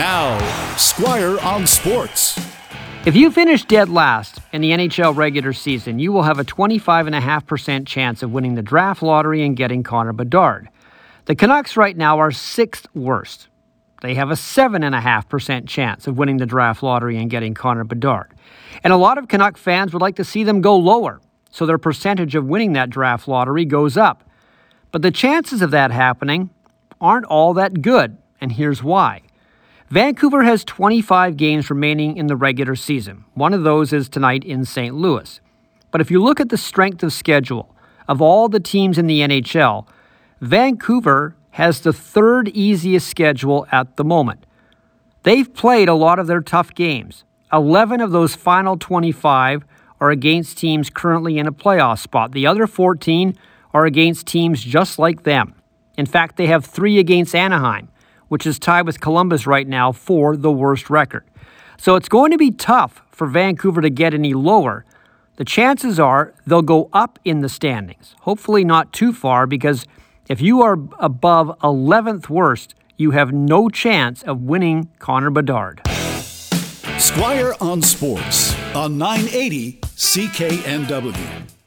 Now, Squire on Sports. If you finish dead last in the NHL regular season, you will have a 25.5% chance of winning the draft lottery and getting Connor Bedard. The Canucks right now are sixth worst. They have a 7.5% chance of winning the draft lottery and getting Connor Bedard. And a lot of Canuck fans would like to see them go lower, so their percentage of winning that draft lottery goes up. But the chances of that happening aren't all that good, and here's why. Vancouver has 25 games remaining in the regular season. One of those is tonight in St. Louis. But if you look at the strength of schedule of all the teams in the NHL, Vancouver has the third easiest schedule at the moment. They've played a lot of their tough games. 11 of those final 25 are against teams currently in a playoff spot. The other 14 are against teams just like them. In fact, they have three against Anaheim which is tied with Columbus right now for the worst record. So it's going to be tough for Vancouver to get any lower. The chances are they'll go up in the standings. Hopefully, not too far, because if you are above 11th worst, you have no chance of winning Connor Bedard. Squire on Sports on 980 CKNW.